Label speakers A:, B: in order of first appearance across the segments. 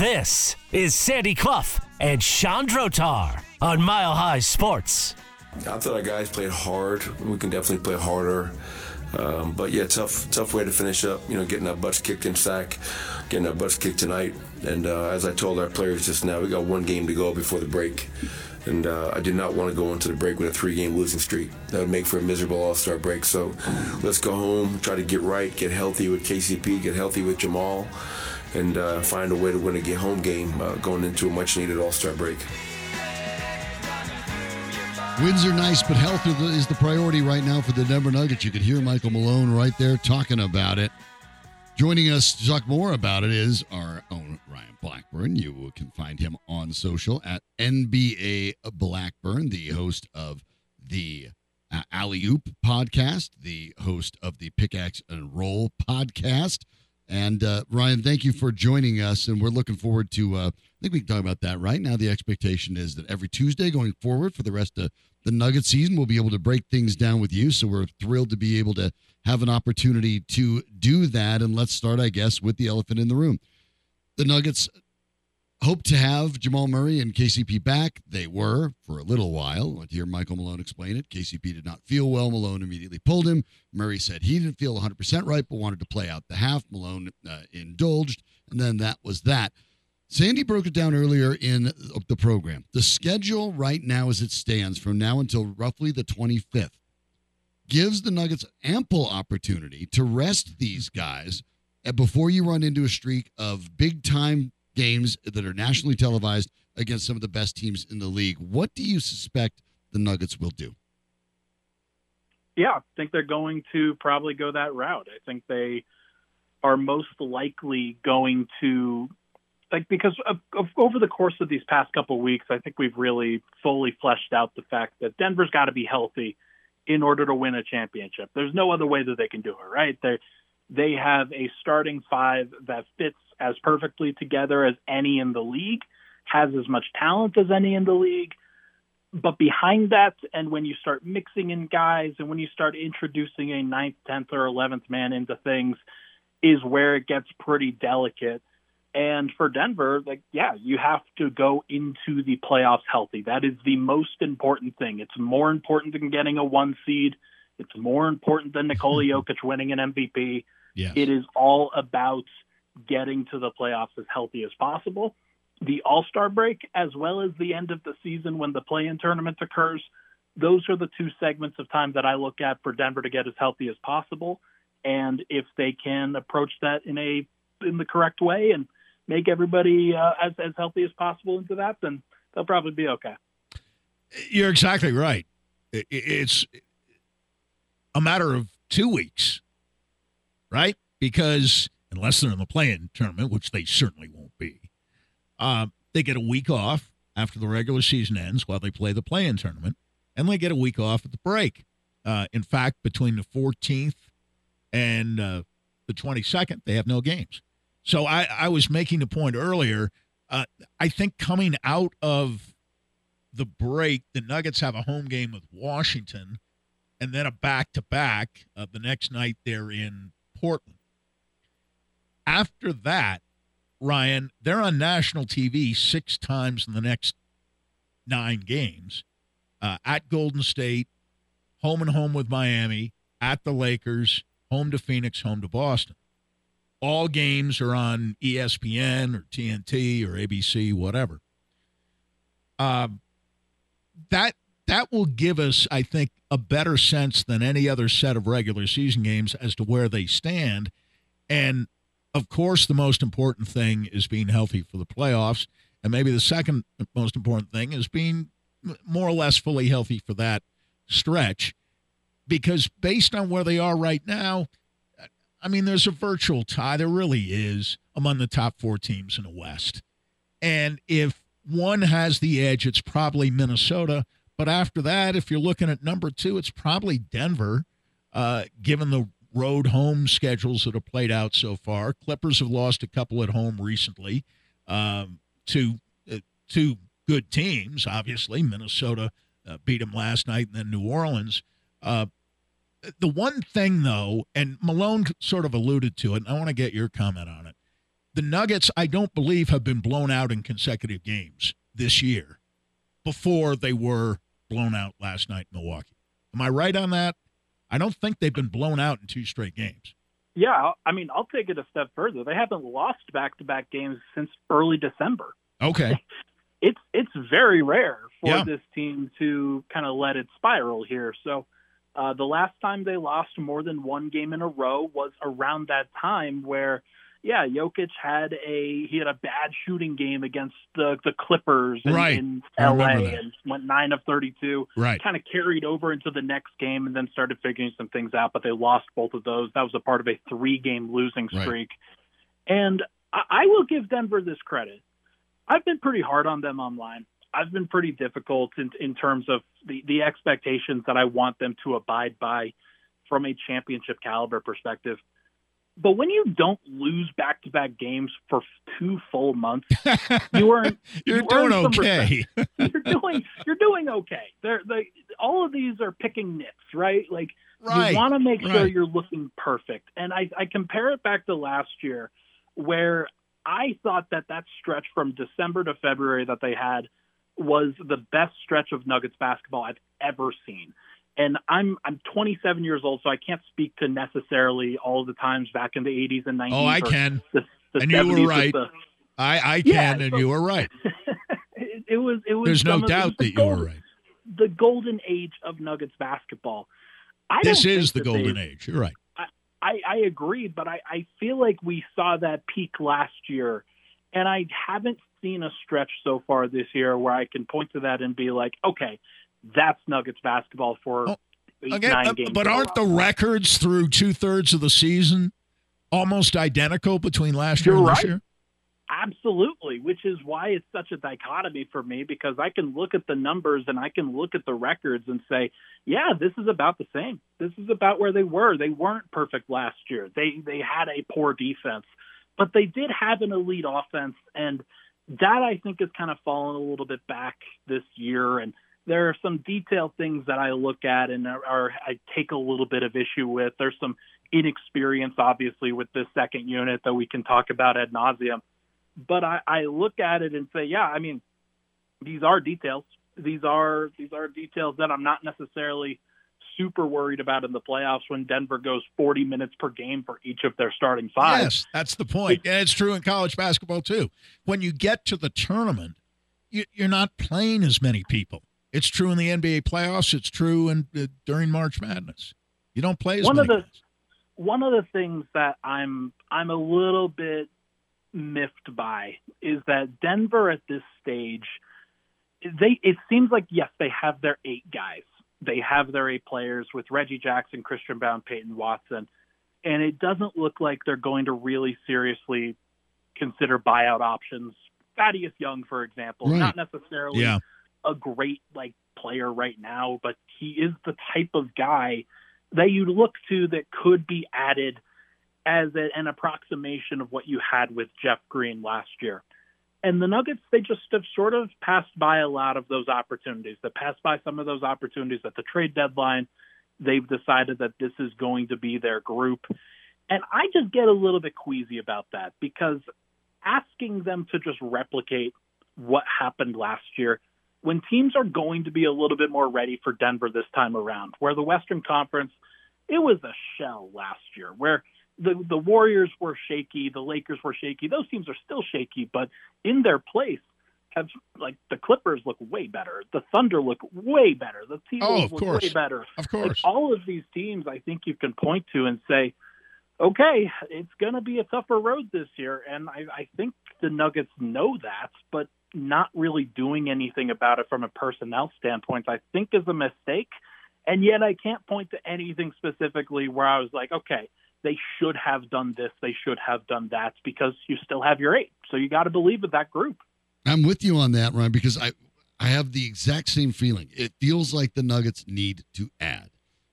A: This is Sandy Clough and Shawn Drotar on Mile High Sports.
B: I thought our guys played hard. We can definitely play harder. Um, but yeah, tough, tough way to finish up. You know, getting our butts kicked in Sac, getting our butts kicked tonight. And uh, as I told our players just now, we got one game to go before the break. And uh, I did not want to go into the break with a three-game losing streak. That would make for a miserable All-Star break. So let's go home, try to get right, get healthy with KCP, get healthy with Jamal, and uh, find a way to win a get home game uh, going into a much-needed All-Star break.
C: Wins are nice, but health is the priority right now for the Denver Nuggets. You could hear Michael Malone right there talking about it. Joining us to talk more about it is our own Ryan Blackburn. You can find him on social at NBA Blackburn, the host of the uh, Alley Oop podcast, the host of the Pickaxe and Roll podcast. And uh, Ryan, thank you for joining us. And we're looking forward to, uh, I think we can talk about that right now. The expectation is that every Tuesday going forward for the rest of the Nugget season, we'll be able to break things down with you. So we're thrilled to be able to have an opportunity to do that. And let's start, I guess, with the elephant in the room. The Nuggets hope to have Jamal Murray and KCP back. They were for a little while. Let's hear Michael Malone explain it. KCP did not feel well. Malone immediately pulled him. Murray said he didn't feel 100% right, but wanted to play out the half. Malone uh, indulged, and then that was that. Sandy broke it down earlier in the program. The schedule right now, as it stands, from now until roughly the 25th, gives the Nuggets ample opportunity to rest these guys before you run into a streak of big time games that are nationally televised against some of the best teams in the league. What do you suspect the Nuggets will do?
D: Yeah, I think they're going to probably go that route. I think they are most likely going to like because of, of, over the course of these past couple of weeks, I think we've really fully fleshed out the fact that Denver's got to be healthy in order to win a championship. There's no other way that they can do it, right? They they have a starting five that fits as perfectly together as any in the league, has as much talent as any in the league. But behind that, and when you start mixing in guys and when you start introducing a ninth, tenth, or eleventh man into things, is where it gets pretty delicate. And for Denver, like, yeah, you have to go into the playoffs healthy. That is the most important thing. It's more important than getting a one seed. It's more important than Nikola Jokic winning an MVP.
C: Yes.
D: It is all about getting to the playoffs as healthy as possible. The All Star break, as well as the end of the season when the play in tournament occurs, those are the two segments of time that I look at for Denver to get as healthy as possible. And if they can approach that in a in the correct way and make everybody uh, as as healthy as possible into that, then they'll probably be okay.
E: You're exactly right. It's a matter of two weeks, right? Because unless they're in the play-in tournament, which they certainly won't be, uh, they get a week off after the regular season ends while they play the play-in tournament, and they get a week off at the break. Uh, in fact, between the 14th and uh, the 22nd, they have no games. So I, I was making the point earlier. Uh, I think coming out of the break, the Nuggets have a home game with Washington, and then a back to back. The next night they're in Portland. After that, Ryan, they're on national TV six times in the next nine games. Uh, at Golden State, home and home with Miami, at the Lakers, home to Phoenix, home to Boston all games are on ESPN or TNT or ABC, whatever. Um, that that will give us, I think, a better sense than any other set of regular season games as to where they stand. And of course, the most important thing is being healthy for the playoffs. And maybe the second most important thing is being more or less fully healthy for that stretch. Because based on where they are right now, I mean, there's a virtual tie. There really is among the top four teams in the West. And if one has the edge, it's probably Minnesota. But after that, if you're looking at number two, it's probably Denver, uh, given the road home schedules that have played out so far. Clippers have lost a couple at home recently um, to uh, two good teams, obviously. Minnesota uh, beat them last night, and then New Orleans. Uh, the one thing, though, and Malone sort of alluded to it, and I want to get your comment on it. the Nuggets, I don't believe, have been blown out in consecutive games this year before they were blown out last night in Milwaukee. Am I right on that? I don't think they've been blown out in two straight games.
D: Yeah, I mean, I'll take it a step further. They haven't lost back-to-back games since early December.
E: Okay.
D: it's it's very rare for
E: Yeah.
D: this team to kind of let it spiral here. So uh, the last time they lost more than one game in a row was around that time where, yeah, Jokic had a he had a bad shooting game against the the Clippers in,
E: Right.
D: in LA and went nine of thirty two.
E: Right.
D: Kind of carried over into the next game and then started figuring some things out, but they lost both of those. That was a part of a three game losing
C: Right.
D: streak. And I, I will give Denver this credit. I've been pretty hard on them online. I've been pretty difficult in, in terms of the, the expectations that I want them to abide by from a championship caliber perspective. But when you don't lose back to back games for two full months, you earn
E: You're
D: you
E: doing okay.
D: you're doing you're doing okay. They're they all of these are picking nits, right? Like
E: right.
D: you want to make sure
E: right.
D: you're looking perfect. And I, I compare it back to last year, where I thought that that stretch from December to February that they had was the best stretch of Nuggets basketball I've ever seen. And I'm I'm 27 years old, so I can't speak to necessarily all the times back in the 80s and 90s.
E: oh, I can.
D: The, the
E: And you were right.
D: the-
E: I, I
D: Yeah,
E: can, and
D: so-
E: you were right.
D: it, it was it was.
E: There's no
D: some of the-
E: doubt that you were right.
D: the golden age of Nuggets basketball. I
E: This is the golden
D: they've-
E: age. You're right.
D: I, I agree, but I, I feel like we saw that peak last year, and I haven't seen a stretch so far this year where I can point to that and be like, okay, that's Nuggets basketball for
E: Oh,
D: eight, nine
E: uh,
D: games.
E: but aren't the records through two thirds of the season almost identical between last year
D: You're
E: and this year?
D: Absolutely, which is why it's such a dichotomy for me because I can look at the numbers and I can look at the records and say, yeah, this is about the same. This is about where they were. They weren't perfect last year. They they had a poor defense, but they did have an elite offense and that I think has kind of fallen a little bit back this year and there are some detailed things that I look at and are, are I take a little bit of issue with. There's some inexperience, obviously, with this second unit that we can talk about ad nauseum but I, I look at it and say, yeah, I mean, these are details. These are these are details that I'm not necessarily super worried about in the playoffs when Denver goes 40 minutes per game for each of their starting five.
E: Yes, that's the point. And it's true in college basketball too. When you get to the tournament, you, you're not playing as many people. It's true in the NBA playoffs. It's true in uh, during March Madness. You don't play as
D: One of the-
E: guys.
D: One of the things that I'm I'm a little bit miffed by is that Denver at this stage they it seems like yes they have their eight guys they have their eight players with Reggie Jackson, Christian Brown, Peyton Watson, and it doesn't look like they're going to really seriously consider buyout options. Thaddeus Young, for example,
C: Right.
D: not necessarily
E: Yeah.
D: A great like player right now, but he is the type of guy that you look to that could be added as a, an approximation of what you had with Jeff Green last year. And the Nuggets, they just have sort of passed by a lot of those opportunities. They passed by some of those opportunities at the trade deadline. They've decided that this is going to be their group. And I just get a little bit queasy about that because asking them to just replicate what happened last year when teams are going to be a little bit more ready for Denver this time around, where the Western Conference, it was a shell last year, where the the Warriors were shaky, the Lakers were shaky. Those teams are still shaky, but in their place have like the Clippers look way better, the Thunder look way better, the T
E: Oh,
D: look
E: course.
D: way better.
E: Of
D: Like
E: course.
D: all of these teams, I think you can point to and say, okay, it's going to be a tougher road this year. And I, I think the Nuggets know that, but not really doing anything about it from a personnel standpoint, I think is a mistake. And yet I can't point to anything specifically where I was like, okay, they should have done this, they should have done that, because you still have your eight. So you got to believe in that group.
C: I'm with you on that, Ryan, because I I have the exact same feeling. It feels like the Nuggets need to add,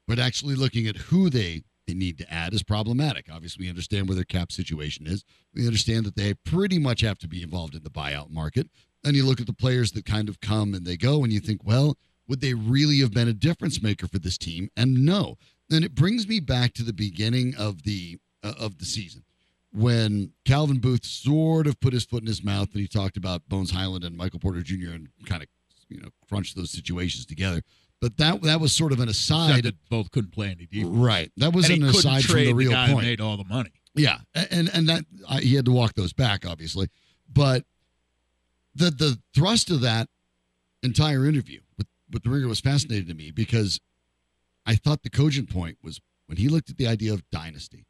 C: but actually looking at who they they need to add is problematic. Obviously, we understand where their cap situation is. We understand that they pretty much have to be involved in the buyout market. And you look at the players that kind of come and they go, and you think, well, would they really have been a difference maker for this team? And no. Then it brings me back to the beginning of the uh, of the season when Calvin Booth sort of put his foot in his mouth and he talked about Bones Hyland and Michael Porter Jr. and kind of you know crunched those situations together. But that that was sort of an aside,
E: that both couldn't play any defense.
C: right? That was
E: and
C: an aside from the real
E: guy who
C: point.
E: made all the money.
C: Yeah, and and that I, he had to walk those back, obviously. But the the thrust of that entire interview with with the ringer was fascinating to me because I thought the cogent point was when he looked at the idea of dynasty.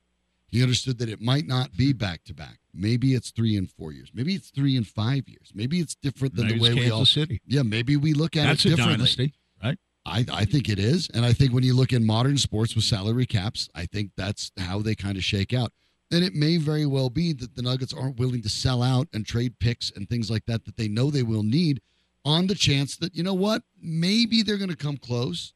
C: He understood that it might not be back to back. Maybe it's three and four years. Maybe it's three and five years. Maybe it's different than
E: Now
C: the way we
E: Kansas
C: all.
E: City.
C: Yeah, maybe we look at
E: That's
C: it
E: a
C: differently.
E: dynasty, right?
C: I, I think it is. And I think when you look in modern sports with salary caps, I think that's how they kind of shake out. And it may very well be that the Nuggets aren't willing to sell out and trade picks and things like that that they know they will need on the chance that, you know what, maybe they're going to come close,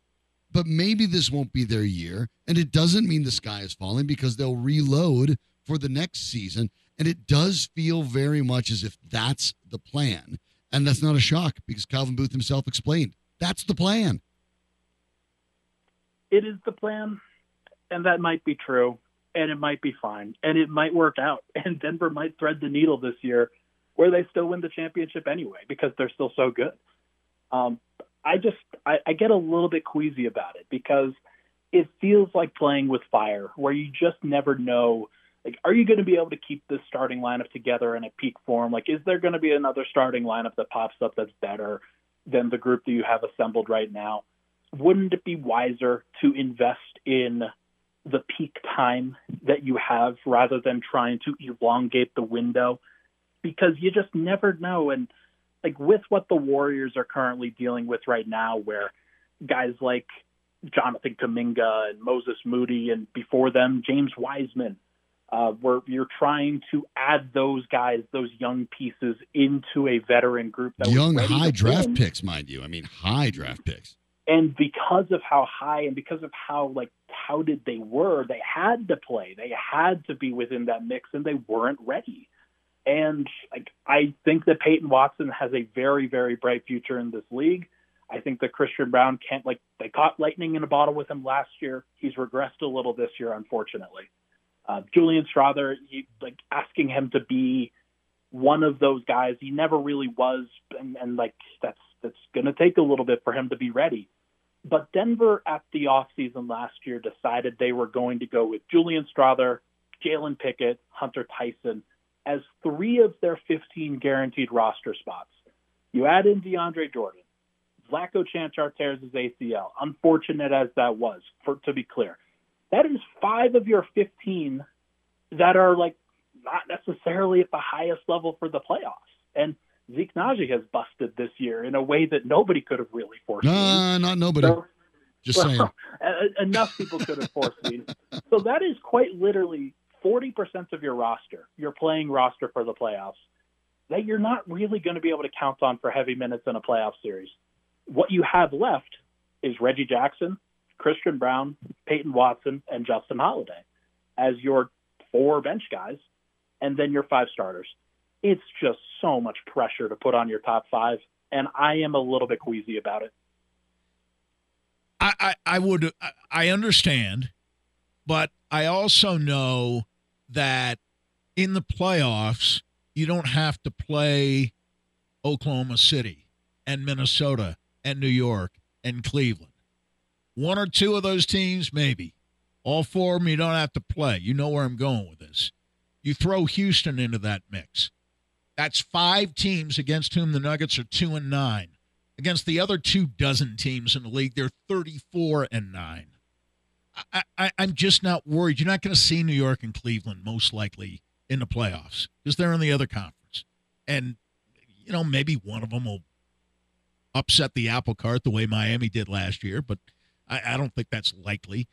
C: but maybe this won't be their year. And it doesn't mean the sky is falling because they'll reload for the next season. And it does feel very much as if that's the plan. And that's not a shock because Calvin Booth himself explained that's the plan.
D: it is the plan, and that might be true, and it might be fine, and it might work out, and Denver might thread the needle this year, where they still win the championship anyway because they're still so good. Um, I just I, I get a little bit queasy about it because it feels like playing with fire, where you just never know. Like, are you going to be able to keep this starting lineup together in a peak form? Like, is there going to be another starting lineup that pops up that's better than the group that you have assembled right now? wouldn't it be wiser to invest in the peak time that you have rather than trying to elongate the window? Because you just never know. And like with what the Warriors are currently dealing with right now, where guys like Jonathan Kuminga and Moses Moody, and before them, James Wiseman, uh, where you're trying to add those guys, those young pieces, into a veteran group that
C: Young high draft
D: win
C: picks, mind you. I mean, high draft picks.
D: and because of how high and because of how like touted they were, they had to play. They had to be within that mix, and they weren't ready. And like I think that Peyton Watson has a very, very bright future in this league. I think that Christian Brown can't like they caught lightning in a bottle with him last year. He's regressed a little this year, unfortunately. Uh, Julian Strawther, you, like asking him to be one of those guys, he never really was, and, and like that's that's going to take a little bit for him to be ready. But Denver at the offseason last year decided they were going to go with Julian Strawther, Jalen Pickett, Hunter Tyson as three of their 15 guaranteed roster spots. You add in DeAndre Jordan. Vlatko Cancar tears his ACL. Unfortunate as that was, for to be clear. That is five of your 15 that are like not necessarily at the highest level for the playoffs. And Zeke Nnaji has busted this year in a way that nobody could have really foreseen.
C: No, not nobody.
D: So-
C: Just
D: well,
C: saying.
D: enough people could have foreseen. so that is quite literally 40% of your roster, your playing roster for the playoffs, that you're not really going to be able to count on for heavy minutes in a playoff series. What you have left is Reggie Jackson, Christian Brown, Peyton Watson, and Justin Holiday as your four bench guys, and then your five starters. It's just so much pressure to put on your top five, and I am a little bit queasy about it.
E: I, I, I would I- understand, but I also know that in the playoffs you don't have to play Oklahoma City and Minnesota and New York and Cleveland. One or two of those teams, maybe. All four of them you don't have to play. You know where I'm going with this. You throw Houston into that mix. That's five teams against whom the Nuggets are two and nine against the other two dozen teams in the league, they're 34 and 9. I, I, I'm just not worried. You're not going to see New York and Cleveland most likely in the playoffs because they're in the other conference. And, you know, maybe one of them will upset the apple cart the way Miami did last year, but I, I don't think that's likely.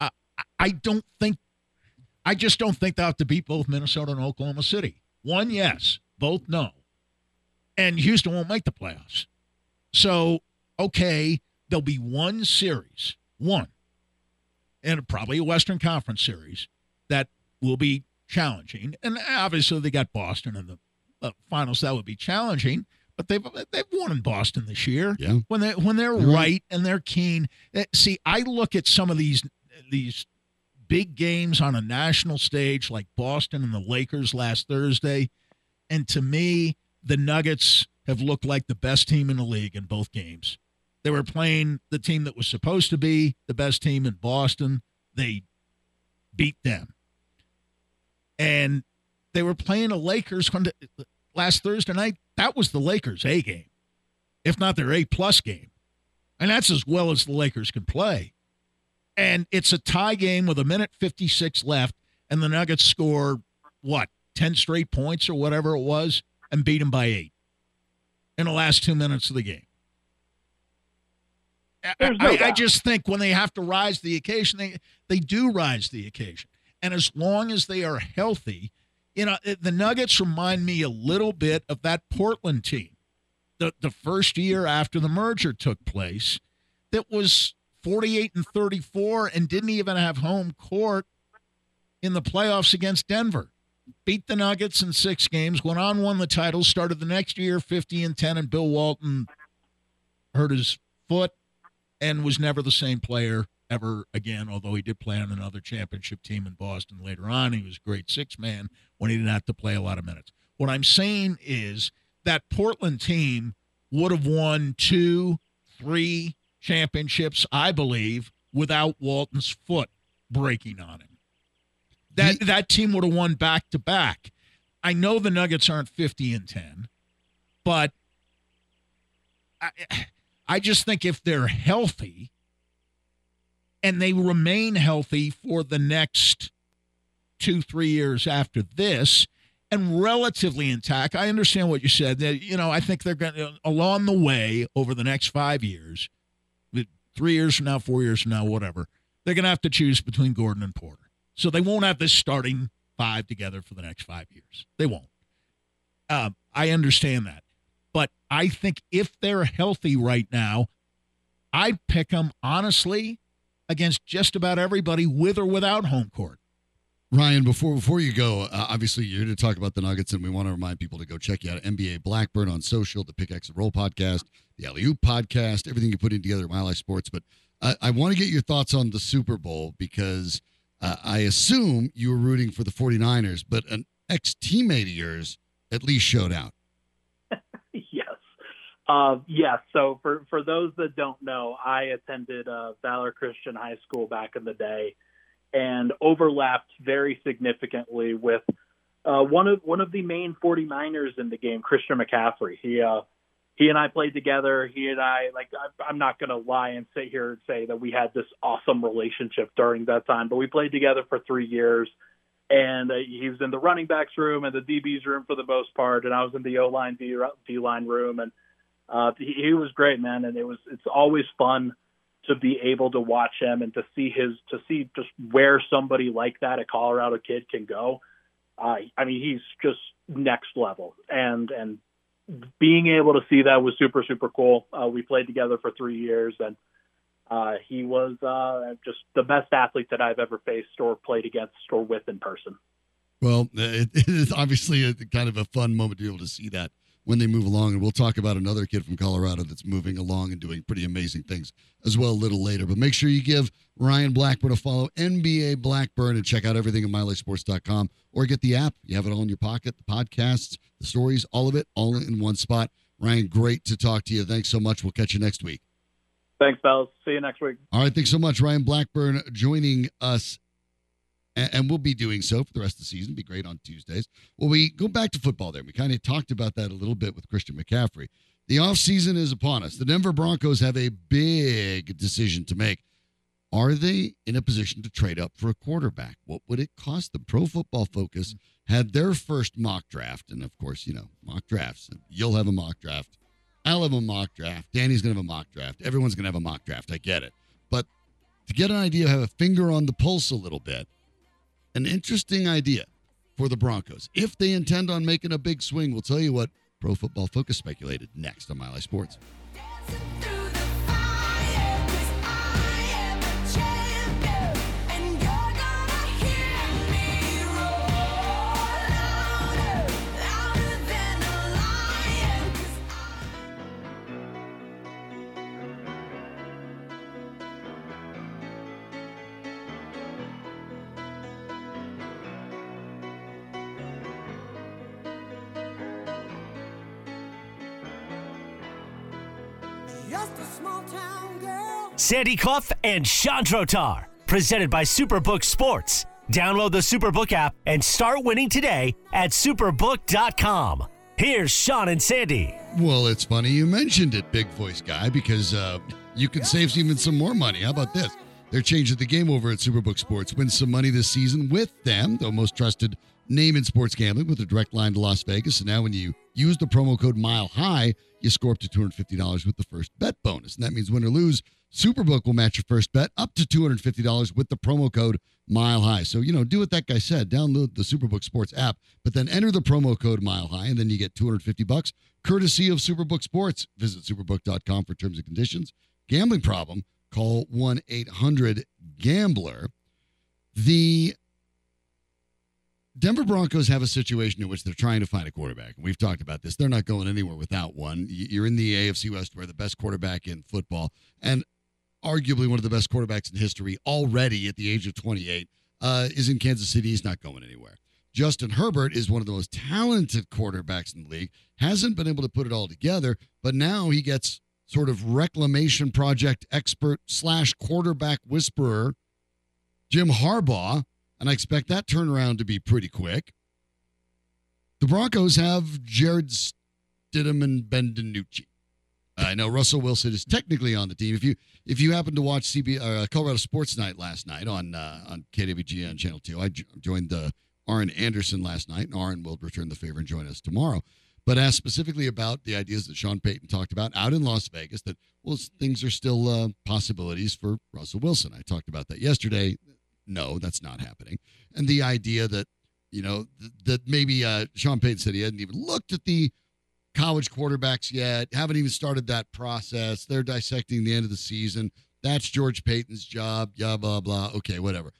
E: I- I don't think, I just don't think they'll have to beat both Minnesota and Oklahoma City. One, yes. Both, know. And Houston won't make the playoffs. So, okay, there'll be one series, one, and probably a Western Conference series that will be challenging. And obviously, they got Boston in the uh, finals. That would be challenging. But they've they've won in Boston this year.
C: Yeah.
E: When they when they're
C: right.
E: right and they're keen. Eh, See, I look at some of these these big games on a national stage like Boston and the Lakers last Thursday. And to me, the Nuggets have looked like the best team in the league in both games. They were playing the team that was supposed to be the best team in Boston. They beat them. And they were playing the Lakers last Thursday night. That was the Lakers' A game, if not their A plus game. And that's as well as the Lakers can play. And it's a tie game with a minute 56 left, and the Nuggets score, what, 10 straight points or whatever it was, and beat them by eight in the last two minutes of the game. No I, I, just think when they have to rise the occasion, they, they do rise the occasion. And as long as they are healthy, you know, the Nuggets remind me a little bit of that Portland team. The, the first year after the merger took place, that was 48 and 34 and didn't even have home court in the playoffs against Denver. Beat the Nuggets in six games, went on, won the title, started the next year 50 and 10, and Bill Walton hurt his foot and was never the same player ever again, although he did play on another championship team in Boston later on. He was a great six man when he didn't have to play a lot of minutes. What I'm saying is that Portland team would have won two, three championships, I believe, without Walton's foot breaking on him. That that team would have won back to back. I know the Nuggets aren't 50 and 10, but I, I just think if they're healthy and they remain healthy for the next two, three years after this and relatively intact, I understand what you said. That, you know, I think they're going to, along the way over the next five years, three years from now, four years from now, whatever, they're going to have to choose between Gordon and Porter. So they won't have this starting five together for the next five years. They won't. Um, I understand that. But I think if they're healthy right now, I'd pick them honestly against just about everybody with or without home court.
C: Ryan, before before you go, uh, obviously you're here to talk about the Nuggets, and we want to remind people to go check you out NBA Blackburn on social, the Pickaxe and Roll podcast, the Alley Oop podcast, everything you're putting together at Mile High Sports. But I, I want to get your thoughts on the Super Bowl because uh, I assume you were rooting for the 49ers, but an ex teammate of yours at least showed out. Yes.
D: Uh, yes. So for for those that don't know, I attended uh, Valor Christian High School back in the day, and overlapped very significantly with uh, one of one of the main 49ers in the game, Christian McCaffrey. He uh, he and I played together. He and I like I'm not going to lie and sit here and say that we had this awesome relationship during that time, but we played together for three years. And uh, he was in the running backs room and the DBs room for the most part, and I was in the O line D line room and uh, he, he was great, man, and it was it's always fun to be able to watch him and to see his to see just where somebody like that, a Colorado kid, can go. Uh, I mean, he's just next level, and and being able to see that was super super cool. Uh, we played together for three years, and uh, he was uh, just the best athlete that I've ever faced or played against or with in person.
C: Well, it, is obviously a kind of a fun moment to be able to see that when they move along. And we'll talk about another kid from Colorado that's moving along and doing pretty amazing things as well a little later. But make sure you give Ryan Blackburn a follow, NBA Blackburn, and check out everything at milehighsports.com or get the app. You have it all in your pocket, the podcasts, the stories, all of it, all in one spot. Ryan, great to talk to you. Thanks so much. We'll catch you next week.
D: Thanks, fellas. See you next week.
C: All right. Thanks so much. Ryan Blackburn joining us and, we'll be doing so for the rest of the season. Be great on Tuesdays. Well, we go back to football there. We kind of talked about that a little bit with Christian McCaffrey. The offseason is upon us. The Denver Broncos have a big decision to make. Are they in a position to trade up for a quarterback? What would it cost them? Pro Football Focus had their first mock draft. And of course, you know, mock drafts. You'll have a mock draft. I'll have a mock draft. Danny's going to have a mock draft. Everyone's going to have a mock draft. I get it. But to get an idea, have a finger on the pulse a little bit, an interesting idea for the Broncos. If they intend on making a big swing, we'll tell you what Pro Football Focus speculated next on Mile High Sports.
A: Sandy Clough and Shawn Drotar, presented by Superbook Sports. Download the Superbook app and start winning today at superbook.com. Here's Sean and Sandy.
C: Well, it's funny you mentioned it, big voice guy, because uh, you can save even some more money. How about this? They're changing the game over at Superbook Sports. Win some money this season with them, the most trusted name in sports gambling with a direct line to Las Vegas. And now when you use the promo code Mile High, you score up to $250 with the first bet bonus. And that means win or lose, Superbook will match your first bet up to $250 with the promo code Mile High. So, you know, do what that guy said. Download the Superbook Sports app, but then enter the promo code Mile High, and then you get 250 bucks courtesy of Superbook Sports. Visit superbook.com for terms and conditions. Gambling problem? Call 1 800 Gambler. The Denver Broncos have a situation in which they're trying to find a quarterback. We've talked about this. They're not going anywhere without one. You're in the AFC West where the best quarterback in football and arguably one of the best quarterbacks in history already at the age of 28 uh, is in Kansas City. He's not going anywhere. Justin Herbert is one of the most talented quarterbacks in the league. Hasn't been able to put it all together, but now he gets sort of reclamation project expert slash quarterback whisperer Jim Harbaugh and I expect that turnaround to be pretty quick. The Broncos have Jarrett Stidham and Ben DiNucci. I know Russell Wilson is technically on the team. If you if you happen to watch CB uh, Colorado Sports Night last night on uh, on KWG on Channel Two, I joined the Aaron Anderson last night, and Aaron will return the favor and join us tomorrow. But asked specifically about the ideas that Sean Payton talked about out in Las Vegas, that well, things are still uh, possibilities for Russell Wilson. I talked about that yesterday. No, that's not happening. And the idea that, you know, th- that maybe uh, Sean Payton said he hadn't even looked at the college quarterbacks yet, haven't even started that process. They're dissecting the end of the season. That's George Paton's job. Yeah, blah, blah. Okay, whatever.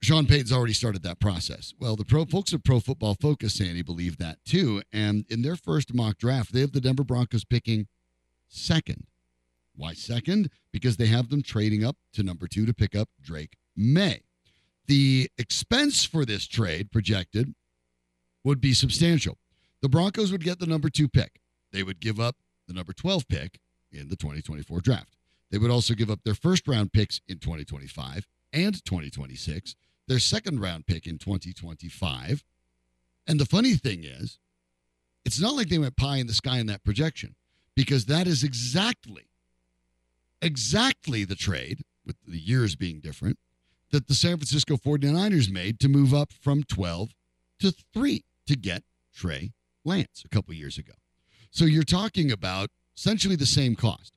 C: Sean Payton's already started that process. Well, the pro folks at Pro Football Focus, Sandy, believe that too. And in their first mock draft, they have the Denver Broncos picking second. Why second? Because they have them trading up to number two to pick up Drake Maye. The expense for this trade projected would be substantial. The Broncos would get the number two pick. They would give up the number 12 pick in the 2024 draft. They would also give up their first round picks in 2025 and 2026, their second round pick in 2025. And the funny thing is, it's not like they went pie in the sky in that projection because that is exactly, exactly the trade, with the years being different, that the San Francisco 49ers made to move up from 12 to 3 to get Trey Lance a couple years ago. So you're talking about essentially the same cost.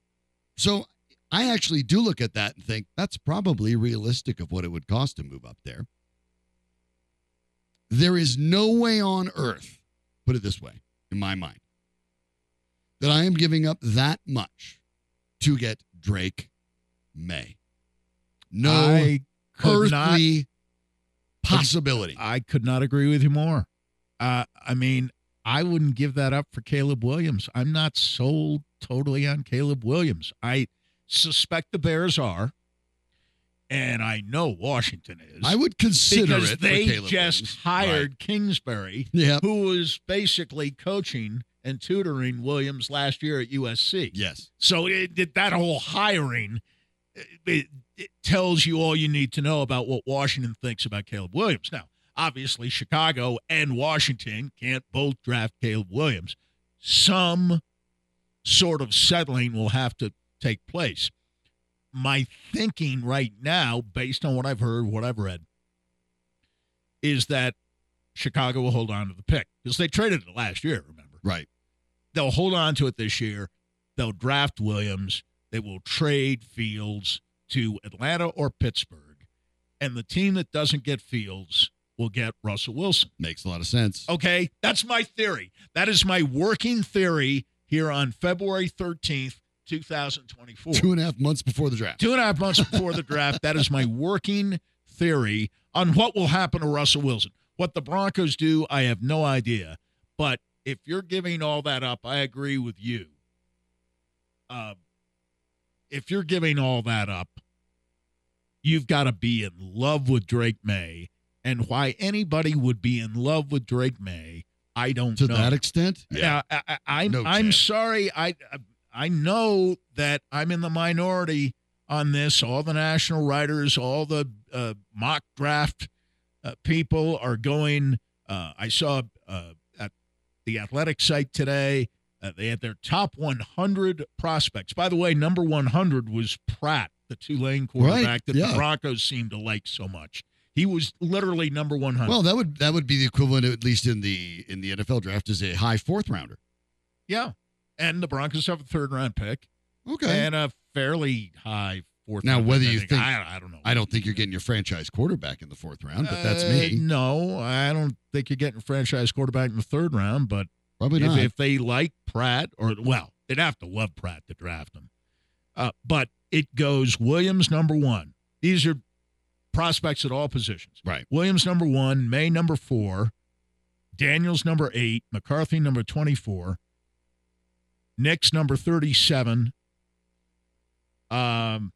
C: So I actually do look at that and think that's probably realistic of what it would cost to move up there. There is no way on earth, put it this way, in my mind, that I am giving up that much to get Drake Maye. No
E: I could not
C: earthly possibility.
E: I could not agree with you more. Uh, I mean, I wouldn't give that up for Caleb Williams. I'm not sold totally on Caleb Williams. I suspect the Bears are, and I know Washington is.
C: I would consider
E: because
C: it
E: they just
C: Williams.
E: hired Kingsbury,
C: Yep.
E: who was basically coaching and tutoring Williams last year at USC.
C: Yes.
E: So it, it- that whole hiring it, it tells you all you need to know about what Washington thinks about Caleb Williams. Now, obviously, Chicago and Washington can't both draft Caleb Williams. Some sort of settling will have to take place. My thinking right now, based on what I've heard, what I've read, is that Chicago will hold on to the pick because they traded it last year, remember?
C: Right.
E: they'll hold on to it this year. They'll draft Williams. They will trade Fields to Atlanta or Pittsburgh. And the team that doesn't get Fields will get Russell Wilson.
C: Makes a lot of sense.
E: Okay? That's my theory. That is my working theory here on February 13th, 2024.
C: Two and a half months before the draft.
E: Two and a half months before the draft. That is my working theory on what will happen to Russell Wilson. What the Broncos do, I have no idea. But if you're giving all that up, I agree with you. Uh, if you're giving all that up, you've got to be in love with Drake Maye. And why anybody would be in love with Drake Maye, I don't
C: To
E: know.
C: that extent?
E: Yeah, I, I, I'm
C: No
E: I'm sorry. I I know that I'm in the minority on this. All the national writers, all the uh, mock draft uh, people are going. Uh, I saw uh, at the athletic site today. Uh, they had their top 100 prospects. By the way, number 100 was Pratt, the Tulane quarterback
C: Right,
E: that
C: yeah.
E: the Broncos seem to like so much. He was literally number 100.
C: Well, that would that would be the equivalent, at least in the in the NFL draft, as a high fourth rounder.
E: yeah. And the Broncos have a third round pick
C: Okay.
E: and a fairly high fourth
C: Now,
E: round
C: whether
E: pick, I
C: you think-
E: I, I don't know.
C: I don't think you're getting your franchise quarterback in the fourth round, but that's
E: Uh,
C: me.
E: No, I don't think you're getting a franchise quarterback in the third round, but
C: Probably
E: if,
C: not.
E: if they like Pratt, or well, they'd have to love Pratt to draft him. Uh, but it goes Williams number one. These are prospects at all positions.
C: Right.
E: Williams number one, Maye number four, Daniels number eight, McCarthy number twenty-four, Nix number thirty-seven. Um,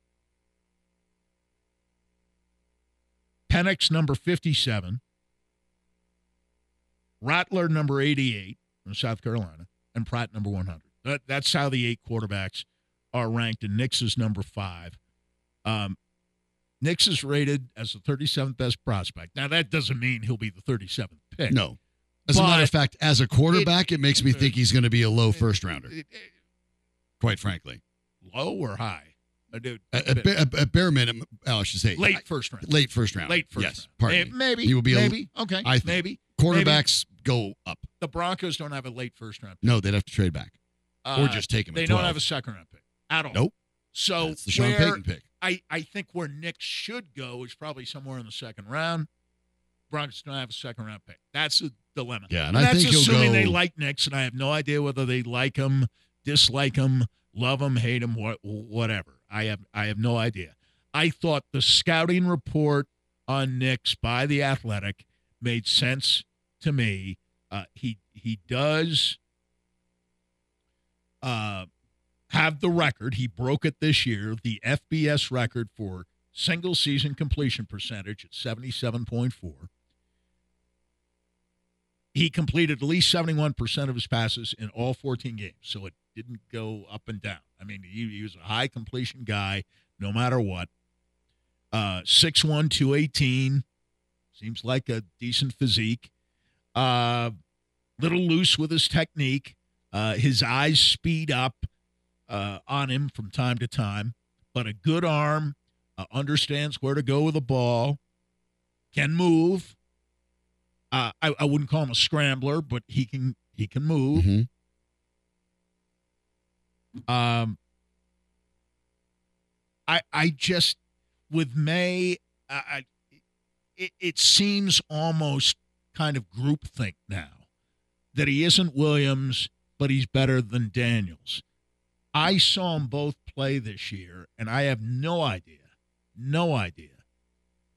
E: Penix number fifty-seven. Rattler number eighty-eight from South Carolina, and Pratt number one hundred. That, that's how the eight quarterbacks are ranked, and Nix is number five. Um, Nix is rated as the 37th best prospect. Now, that doesn't mean he'll be the 37th pick.
C: no. As a matter of fact, as a quarterback, it, makes me think he's going to be a low first rounder.
E: It- it-
C: Quite frankly,
E: low or high? Dude,
C: at, at, ba- at- at bare minimum, oh, I should say
E: late first round.
C: late first round.
E: Late first
C: yes,
E: round. Maybe.
C: He will be a-
E: maybe. okay.
C: I think.
E: maybe.
C: Quarterbacks go up.
E: The Broncos don't have a late first round pick.
C: No, they'd have to trade back
E: Uh,
C: or just take him.
E: They don't have a second round pick at all.
C: Nope.
E: So
C: That's the Sean
E: where
C: Payton pick.
E: I, I think where Nix should go is probably somewhere in the second round. Broncos don't have a second round pick. That's a dilemma.
C: Yeah, and I
E: that's
C: think he'll
E: assuming
C: go-
E: they like Nix, and I have no idea whether they like him, dislike him, love him, hate him, what, whatever. I have I have no idea. I thought the scouting report on Nix by the Athletic made sense to me. Uh, he he does uh, have the record. He broke it this year, the FBS record for single season completion percentage at seventy seven point four he completed at least 71% of his passes in all 14 games. So it didn't go up and down. I mean, he, he was a high completion guy no matter what. Uh, 6'1, 218. Seems like a decent physique. Uh, little loose with his technique. Uh, his eyes speed up uh, on him from time to time, but a good arm, uh, understands where to go with the ball, can move. Uh, I, I wouldn't call him a scrambler, but he can he can move.
C: Mhm.
E: Um, I I just with Maye, I, I it, it seems almost kind of groupthink now that he isn't Williams, but he's better than Daniels. I saw them both play this year, and I have no idea, no idea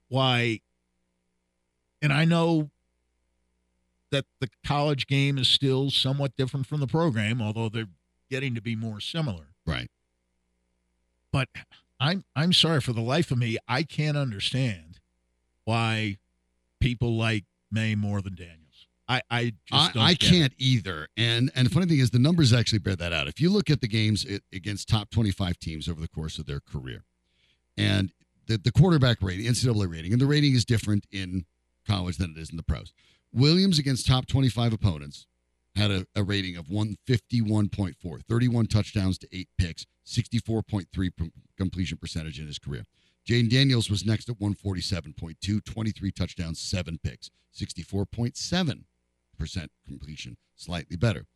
E: why. And I know that the college game is still somewhat different from the program, although they're getting to be more similar.
C: Right.
E: But I'm I'm sorry for the life of me, I can't understand why people like Maye more than Daniels. I I
C: I, I
E: get it.
C: can't either. And and the funny thing is, the numbers actually bear that out. If you look at the games against top 25 teams over the course of their career, and the, the quarterback rating, NCAA rating, and the rating is different in college than it is in the pros. Williams against top 25 opponents had a, a rating of 151.4, 31 touchdowns to eight picks, 64.3 p- completion percentage in his career. Jayden Daniels was next at 147.2, 23 touchdowns, seven picks, 64.7 percent completion, slightly better.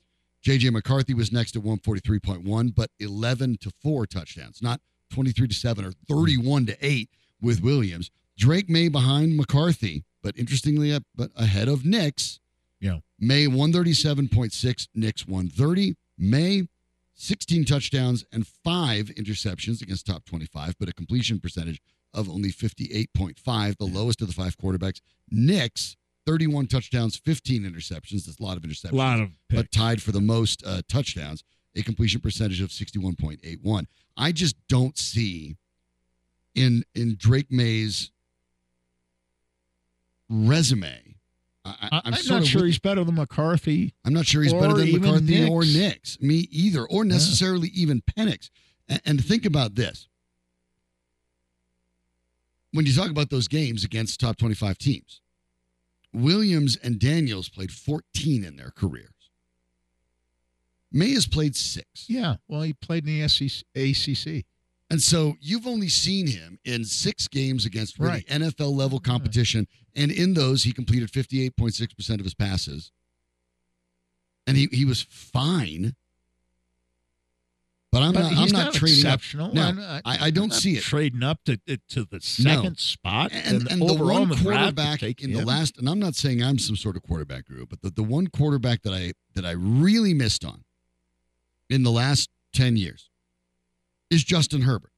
C: JJ McCarthy was next at 143.1, but 11 to 4 touchdowns, not 23 to 7 or 31 to 8 with Williams. Drake Maye behind McCarthy, but interestingly, uh, but ahead of Nix.
E: Yeah.
C: Maye 137.6, Nix 130. Maye 16 touchdowns and five interceptions against top 25, but a completion percentage of only 58.5, the lowest of the five quarterbacks. Nix 31 touchdowns, 15 interceptions. That's a lot of interceptions.
E: a lot of
C: but tied for the most uh, touchdowns, a completion percentage of 61.81. I just don't see in in Drake Maye's resume I,
E: am not sure he's better than McCarthy.
C: I'm not sure he's better than McCarthy or
E: Nix.
C: Me either, or necessarily even Penix. And, and think about this. When you talk about those games against top 25 teams, Williams and Daniels played 14 in their careers. Maye has played six.
E: Yeah, well, he played in the SEC, ACC.
C: And so you've only seen him in six games against really
E: Right.
C: NFL level competition. And in those, he completed 58.6% of his passes. And he, he was fine. But I'm
E: But
C: not, I'm
E: he's
C: not, trading up.
E: exceptional.
C: No,
E: I'm- uh,
C: I, I
E: I'm
C: don't
E: not
C: see it.
E: Trading up to to the second spot
C: And, and the one
E: in the to
C: quarterback in the last, and I'm not saying I'm some sort of quarterback guru, but the, the one quarterback that I that I really missed on in the last 10 years is Justin Herbert.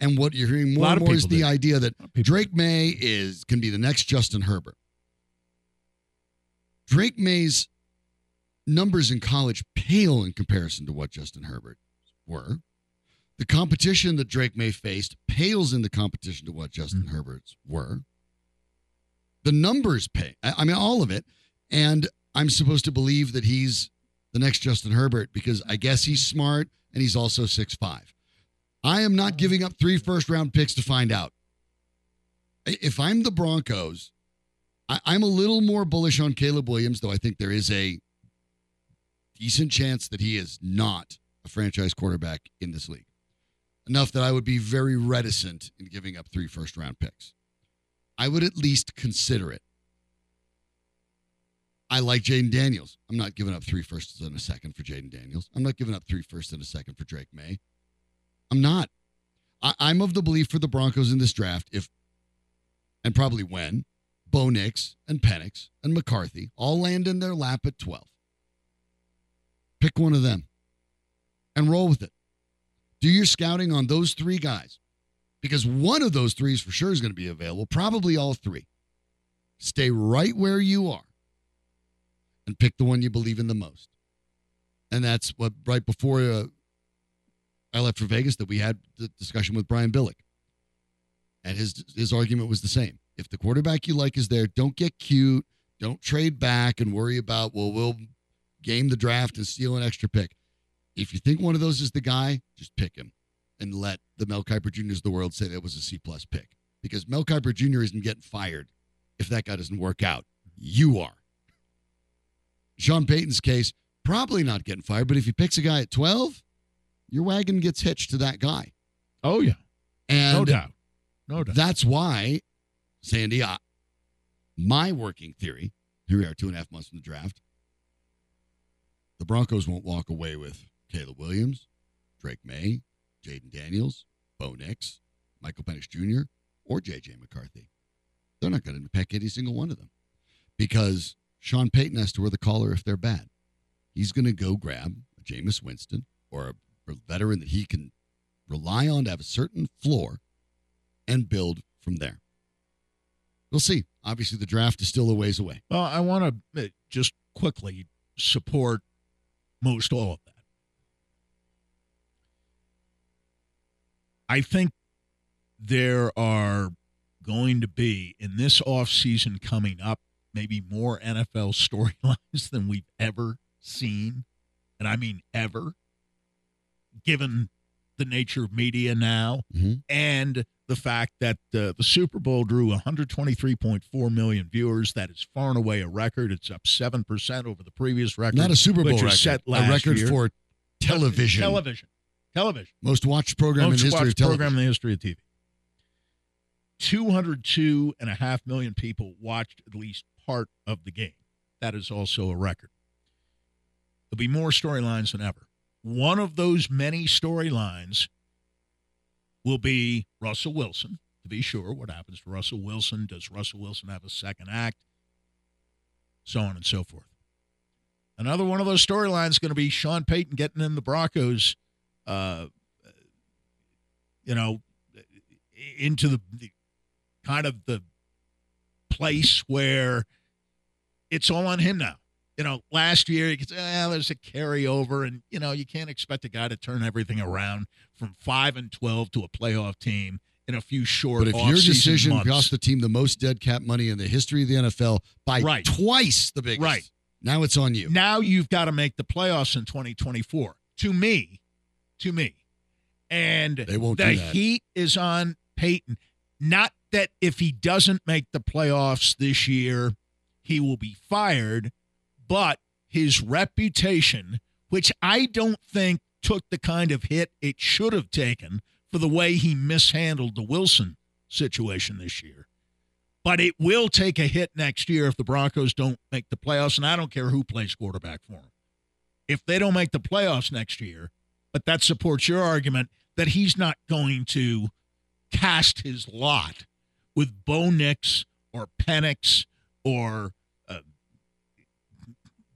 C: And what you're hearing more and more is the
E: did.
C: idea that
E: A lot of people
C: Drake Maye is can be the next Justin Herbert. Drake Maye's numbers in college pale in comparison to what Justin Herbert were. The competition that Drake Maye faced pales in the competition to what Justin
E: Mhm.
C: Herbert's were. The numbers pay. I I mean, all of it. And I'm supposed to believe that he's the next Justin Herbert because I guess he's smart and he's also six five. I am not giving up three first round picks to find out. If I'm the Broncos, I, I'm a little more bullish on Caleb Williams, though I think there is a decent chance that he is not a franchise quarterback in this league. Enough that I would be very reticent in giving up three first round picks. I would at least consider it. I like Jayden Daniels. I'm not giving up three firsts and a second for Jayden Daniels. I'm not giving up three firsts and a second for Drake Maye. I'm not. I, I'm of the belief for the Broncos in this draft, if and probably when Bo Nix and Penix and McCarthy all land in their lap at 12. Pick one of them and roll with it. Do your scouting on those three guys because one of those three is for sure is going to be available, probably all three. Stay right where you are and pick the one you believe in the most. And that's what right before uh, I left for Vegas that we had the discussion with Brian Billick. And his his argument was the same. If the quarterback you like is there, don't get cute. Don't trade back and worry about, well, we'll game the draft and steal an extra pick. If you think one of those is the guy, just pick him and let the Mel Kiper Jr.'s of the world say that was a C plus pick. Because Mel Kiper Jr. isn't getting fired if that guy doesn't work out. You are. Sean Payton's case, probably not getting fired, but if he picks a guy at 12, your wagon gets hitched to that guy.
E: Oh yeah,
C: And
E: no doubt, no doubt.
C: that's why, Sandy, I, my working theory, here we are two and a half months from the draft, the Broncos won't walk away with Caleb Williams, Drake Maye, Jayden Daniels, Bo Nix, Michael Penix Jr., or J.J. McCarthy. They're not going to pick any single one of them because Sean Payton has to wear the collar if they're bad. He's going to go grab a Jameis Winston or a veteran that he can rely on to have a certain floor and build from there. We'll see. Obviously, the draft is still a ways away.
E: Well, I want to uh, just quickly support most all of that. I think there are going to be in this offseason coming up maybe more NFL storylines than we've ever seen. And I mean ever, given the nature of media now
C: Mhm.
E: and the fact that uh, the Super Bowl drew 123.4 million viewers. That is far and away a record. It's up 7% over the previous record.
C: Not a Super Bowl record,
E: set
C: a record
E: year.
C: for television.
E: Television. Television.
C: Most watched program
E: Most
C: in history of television.
E: program in the history of TV. 202 and a half million people watched at least part of the game. That is also a record. There'll be more storylines than ever. One of those many storylines will be Russell Wilson, to be sure. What happens to Russell Wilson? Does Russell Wilson have a second act? So on and so forth. Another one of those storylines is going to be Sean Payton getting in the Broncos, uh, you know, into the, the kind of the place where it's all on him now. You know, last year you could say, well, there's a carryover, and you know you can't expect a guy to turn everything around from five and twelve to a playoff team in a few short.
C: But if your decision
E: months.
C: cost the team the most dead cap money in the history of the NFL by
E: Right.
C: twice the biggest,
E: Right.
C: now it's on you.
E: now you've got to make the playoffs in 2024. To me, to me, and
C: They won't
E: the
C: do that.
E: heat is on Payton. Not that if he doesn't make the playoffs this year, he will be fired, but his reputation, which I don't think took the kind of hit it should have taken for the way he mishandled the Wilson situation this year. But it will take a hit next year if the Broncos don't make the playoffs, and I don't care who plays quarterback for them. If they don't make the playoffs next year, but that supports your argument that he's not going to cast his lot with Bo Nix or Penix or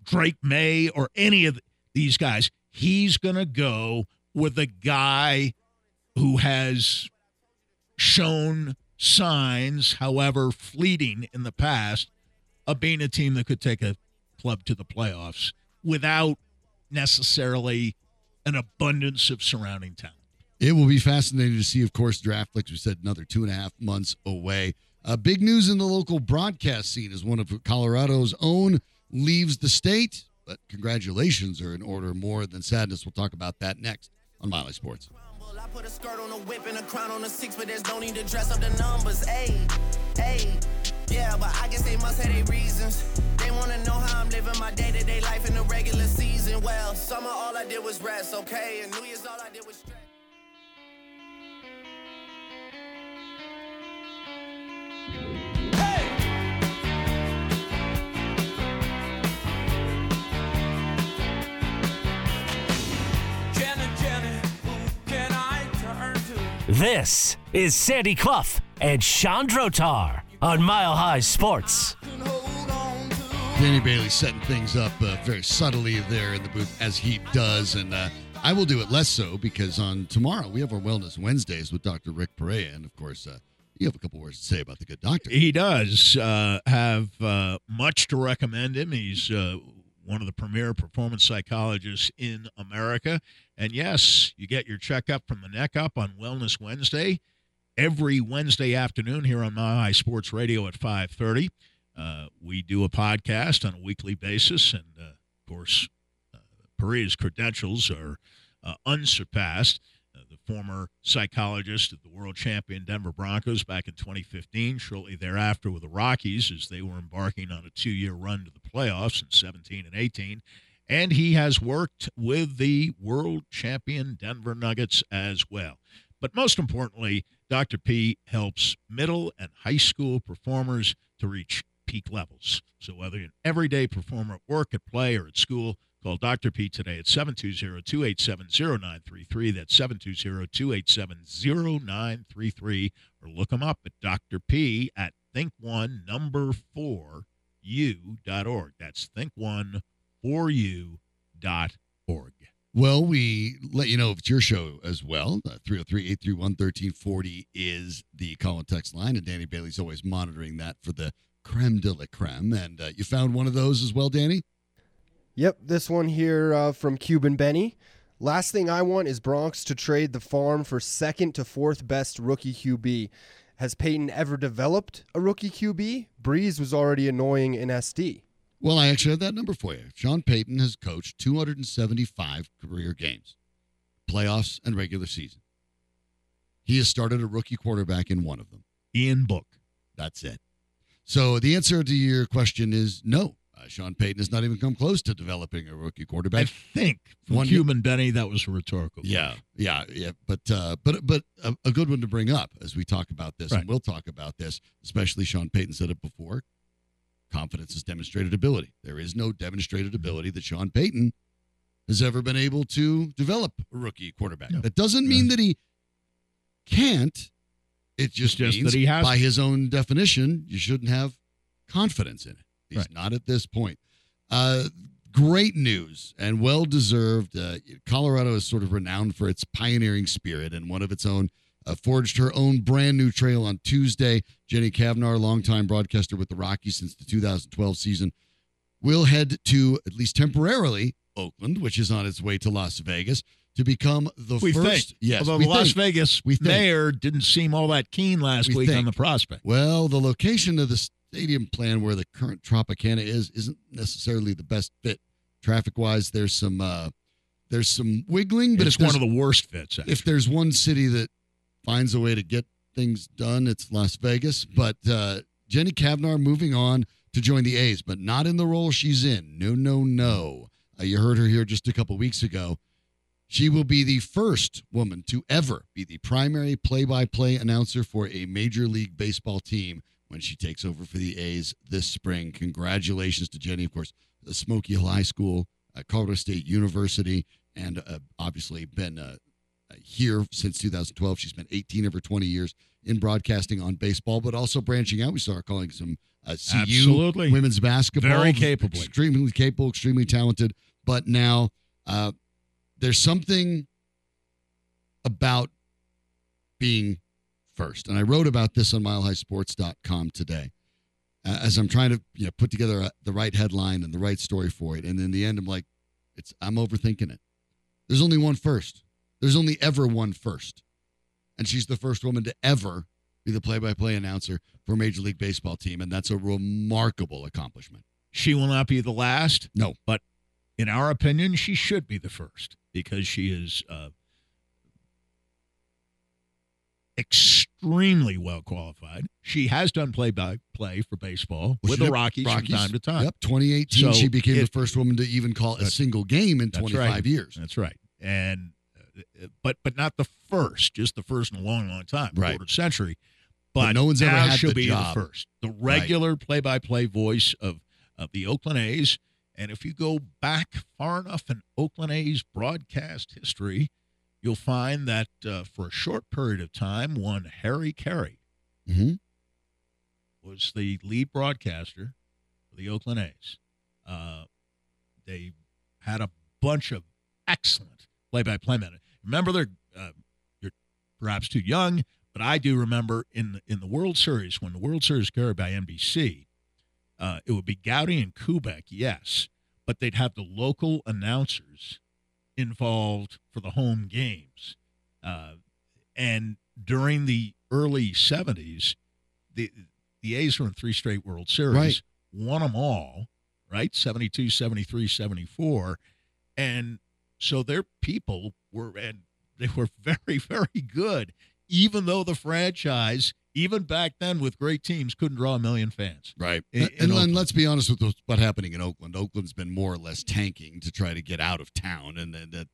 E: Drake Maye or any of these guys. He's going to go with a guy who has shown signs, however fleeting in the past, of being a team that could take a club to the playoffs without necessarily an abundance of surrounding talent.
C: It will be fascinating to see, of course, draft, like we said, another two and a half months away. Uh, big news in the local broadcast scene is one of Colorado's own leaves the state, but congratulations are in order more than sadness. We'll talk about that next on Mile High Sports.
F: I put a skirt on a whip and a crown on a six, but there's no need to dress up the numbers. Hey, hey, yeah, but I guess they must have their reasons. They wanna know how I'm living my day to day life in the regular season. Well, summer all I did was rest, okay, and New Year's all I did was
A: This is Sandy Clough and Shawn Drotar on Mile High Sports.
C: Danny Bailey setting things up uh, very subtly there in the booth as he does, and uh, I will do it less so because on tomorrow we have our Wellness Wednesdays with Dr. Rick Perea, and of course uh, you have a couple words to say about the good doctor.
E: He does uh, have uh, much to recommend him. He's uh, one of the premier performance psychologists in America. And yes, you get your checkup from the neck up on Wellness Wednesday every Wednesday afternoon here on My Sports Radio at 5:30. Uh, we do a podcast on a weekly basis, and uh, of course, uh, Perea's credentials are uh, unsurpassed. Former psychologist of the world champion Denver Broncos back in 2015, shortly thereafter with the Rockies as they were embarking on a two year run to the playoffs in 17 and 18. And he has worked with the world champion Denver Nuggets as well. But most importantly, Dr. P helps middle and high school performers to reach peak levels. So whether you're an everyday performer at work, at play, or at school, call Dr. P today at 720-287-0933. That's 720-287-0933. Or look him up at Dr. P at think one number four u.org. That's think one four u dot org.
C: Well, we let you know if it's your show as well. Uh, 303 831 1340 is the call and text line, and Danny Bailey's always monitoring that for the creme de la creme. And uh, you found one of those as well, Danny?
G: Yep, this one here uh, from Cuban Benny. Last thing I want is Bronx to trade the farm for second to fourth best rookie QB. Has Payton ever developed a rookie QB? Brees was already annoying in SD.
C: Well, I actually have that number for you. Sean Payton has coached 275 career games, playoffs and regular season. He has started a rookie quarterback in one of them.
E: Ian Book.
C: That's it. So the answer to your question is no. Uh, Sean Payton has not even come close to developing a rookie quarterback.
E: I think from
C: One-
E: Cuban Benny that was rhetorical.
C: Yeah, yeah, yeah. But uh, but but a, a good one to bring up as we talk about this,
E: Right.
C: and we'll talk about this. Especially Sean Payton said it before. Confidence is demonstrated ability. There is no demonstrated ability that Sean Payton has ever been able to develop a rookie quarterback.
E: No.
C: That doesn't mean that he can't. It just,
E: Just
C: means
E: that he hasn't.
C: by his own definition, you shouldn't have confidence in it. He's
E: Right.
C: not at this point. Uh, great news and well deserved. Uh, Colorado is sort of renowned for its pioneering spirit, and one of its own uh, forged her own brand new trail on Tuesday. Jenny Cavnar, longtime broadcaster with the Rockies since the 2012 season, will head to at least temporarily Oakland, which is on its way to Las Vegas, to become the
E: we
C: first.
E: think.
C: Yes,
E: Although the Las
C: think.
E: Vegas
C: We think.
E: mayor didn't seem all that keen last
C: We
E: week on the prospect.
C: Well, the location of the stadium plan where the current Tropicana is isn't necessarily the best fit traffic wise. There's some uh, there's some wiggling, but
E: it's one of the worst fits. Actually.
C: if there's one city that finds a way to get things done, it's Las Vegas. But uh, Jenny Cavnar moving on to join the A's, but not in the role she's in. No, no, no. Uh, you heard her here just a couple weeks ago. She will be the first woman to ever be the primary play by play announcer for a Major League Baseball team when she takes over for the A's this spring. Congratulations to Jenny, of course, the Smoky Hill High School, uh, Colorado State University, and uh, obviously been uh, here since 2012. She spent 18 of her 20 years in broadcasting on baseball, but also branching out. We saw her calling some uh, CU
E: Absolutely.
C: women's basketball.
E: Very capable.
C: Extremely capable, extremely talented. But now uh, there's something about being first. And I wrote about this on milehighsports.com today uh, as I'm trying to you know, put together a, the right headline and the right story for it. And in the end, I'm like, it's I'm overthinking it. There's only one first. There's only ever one first. And she's the first woman to ever be the play-by-play announcer for a Major League Baseball team, and that's a remarkable accomplishment.
E: she will not be the last.
C: No.
E: but in our opinion, she should be the first because she is uh, extremely well qualified. She has done play by play for baseball
C: Well,
E: with the
C: did-
E: Rockies, from time to time.
C: Yep, 2018,
E: So
C: she became the first woman to even call a single game in 25
E: right.
C: years.
E: That's right. And uh, but but not the first, just the first in a long, long time,
C: Right.
E: quarter century.
C: But
E: But,
C: no one's ever had
E: she'll
C: the
E: be
C: job.
E: the first, the regular play-by-play voice of of the Oakland A's. And if you go back far enough in Oakland A's broadcast history, you'll find that uh, for a short period of time, one Harry Caray
C: hmm
E: was the lead broadcaster for the Oakland A's. Uh, they had a bunch of excellent play-by-play men. Remember, they're uh, you're perhaps too young, but I do remember in the, in the World Series when the World Series carried by NBC, uh, it would be Gowdy and Kubek, yes, but they'd have the local announcers involved for the home games. Uh, and during the early 70s, the the A's were in three straight World Series,
C: Right.
E: won them all, right? 72, 73, 74. And so their people were, and they were very, very good, even though the franchise, even back then with great teams, couldn't draw a million fans.
C: Right.
E: In-
C: and,
E: in
C: and
E: Oakland.
C: let's be honest with what's happening in Oakland. Oakland's been more or less tanking to try to get out of town, and then that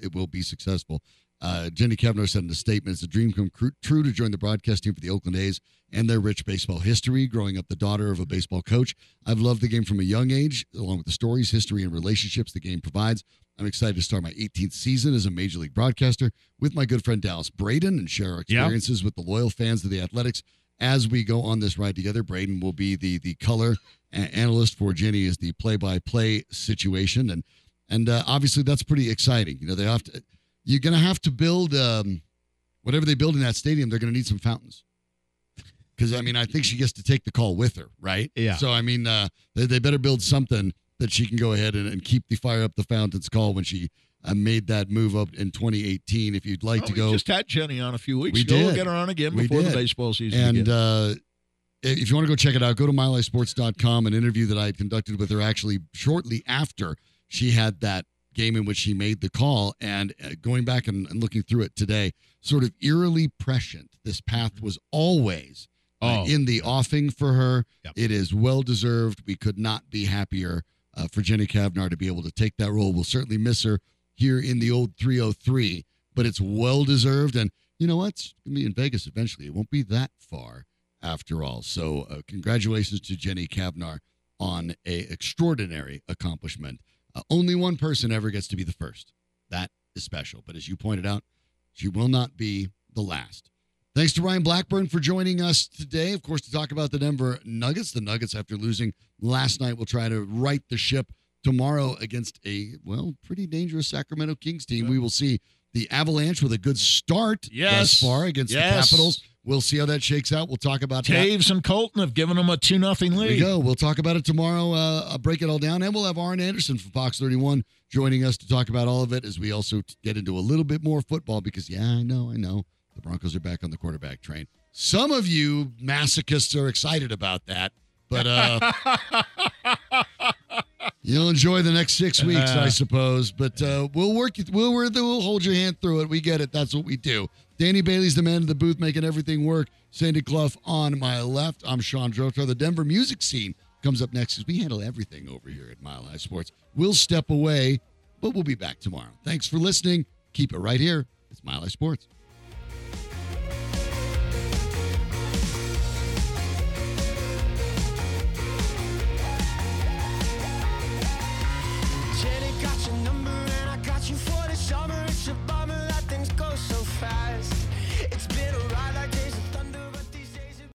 C: it will be successful. Uh, Jenny Cavnar said in a statement, "It's a dream come true to join the broadcast team for the Oakland A's and their rich baseball history. Growing up the daughter of a baseball coach, I've loved the game from a young age, along with the stories, history, and relationships the game provides. I'm excited to start my 18th season as a major league broadcaster with my good friend Dallas Braden and share our experiences with the loyal fans of the Athletics as we go on this ride together. Braden will be the the color analyst for Jenny is the play by play situation, and and uh, obviously that's pretty exciting. You know, they have to. You're going to have to build um, whatever they build in that stadium. They're going to need some fountains. Because I mean, I think she gets to take the call with her, right?
E: Yeah.
C: So I mean, uh, they, they better build something that she can go ahead and, and keep the fire up the fountains call when she uh, made that move up in 2018. If you'd like to
E: we
C: go,
E: just had Jenny on a few weeks
C: We
E: ago.
C: did.
E: We'll get her on again before the baseball season
C: and uh, if you want to go check it out, go to milehighsports.com. An interview that I had conducted with her actually shortly after she had that game in which she made the call. And uh, going back and, and looking through it today, sort of eerily prescient. This path was always uh,
E: Oh,
C: in the offing for her.
E: Yep.
C: It is well deserved. We could not be happier uh, for Jenny Cavnar to be able to take that role. We'll certainly miss her here in the old 303, but it's well deserved. And you know what? It's going to be in Vegas eventually. It won't be that far after all. So, uh, congratulations to Jenny Cavnar on a extraordinary accomplishment. Uh, only one person ever gets to be the first. That is special. But as you pointed out, she will not be the last. Thanks to Ryan Blackburn for joining us today, of course, to talk about the Denver Nuggets. The Nuggets, after losing last night, will try to right the ship tomorrow against a, well, pretty dangerous Sacramento Kings team. We will see. The Avalanche with a good start
E: Yes.
C: thus far against
E: Yes.
C: the Capitals. We'll see how that shakes out. We'll talk about that.
E: Toews and Colton have given them a 2 nothing
C: There we
E: lead.
C: go. We'll talk about it tomorrow. Uh, I'll break it all down, and we'll have Aaron Anderson from Fox 31 joining us to talk about all of it as we also get into a little bit more football because, yeah, I know, I know. The Broncos are back on the quarterback train. Some of you masochists are excited about that, but uh, you'll enjoy the next six weeks, I suppose. But uh, we'll work. We'll we'll hold your hand through it. We get it. That's what we do. Danny Bailey's the man in the booth, making everything work. Sandy Clough on my left. I'm Shawn Drotar. The Denver music scene comes up next because we handle everything over here at Mile High Sports. We'll step away, but we'll be back tomorrow. Thanks for listening. Keep it right here. It's Mile High Sports.